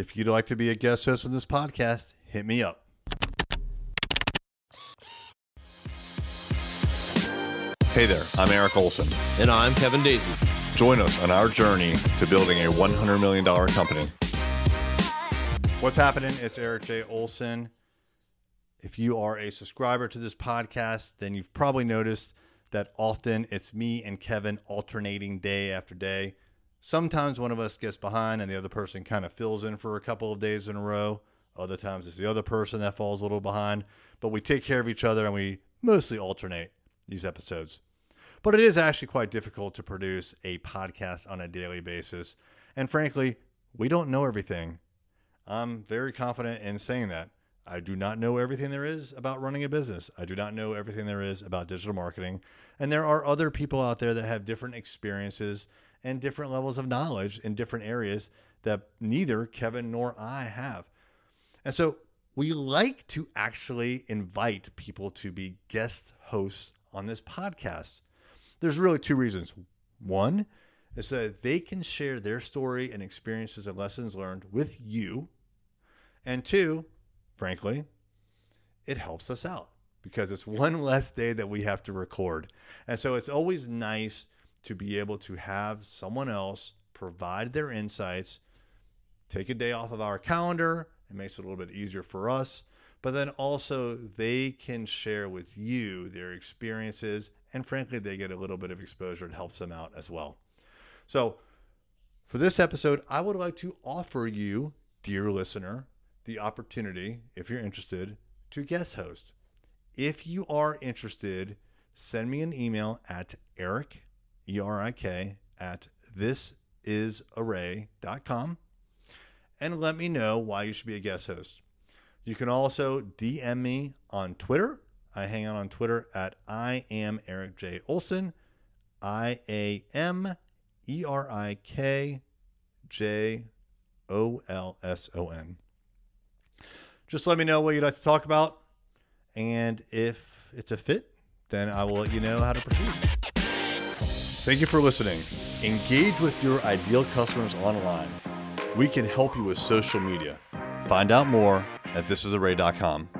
If you'd like to be a guest host on this podcast, hit me up. Hey there, I'm Erik Olson. And I'm Kevin Daisey. Join us on our journey to building a $100 million company. What's happening? It's Erik J. Olson. If you are a subscriber to this podcast, then you've probably noticed that often it's me and Kevin alternating day after day. Sometimes one of us gets behind and the other person kind of fills in for a couple of days in a row. Other times it's the other person that falls a little behind. But we take care of each other and we mostly alternate these episodes. But it is actually quite difficult to produce a podcast on a daily basis. And frankly, we don't know everything. I'm very confident in saying that. I do not know everything there is about running a business. I do not know everything there is about digital marketing. And there are other people out there that have different experiences and different levels of knowledge in different areas that neither Kevin nor I have. And so we like to actually invite people to be guest hosts on this podcast. There's really two reasons. One is so that they can share their story and experiences and lessons learned with you. And two, frankly, it helps us out because it's one less day that we have to record. And so it's always nice to be able to have someone else provide their insights, take a day off of our calendar. It makes it a little bit easier for us but then also they can share with you their experiences and frankly they get a little bit of exposure it helps them out as well so for this episode i would like to offer you dear listener the opportunity if you're interested to guest host if you are interested send me an email at erik e-r-i-k at thisisarray.com and let me know why you should be a guest host you can also DM me on Twitter. I hang out on Twitter at I am Erik J. Olson. I A M E R I K J O L S O N. Just let me know what you'd like to talk about. And if it's a fit, then I will let you know how to proceed. Thank you for listening. Engage with your ideal customers online. We can help you with social media. Find out more at thisisarray.com.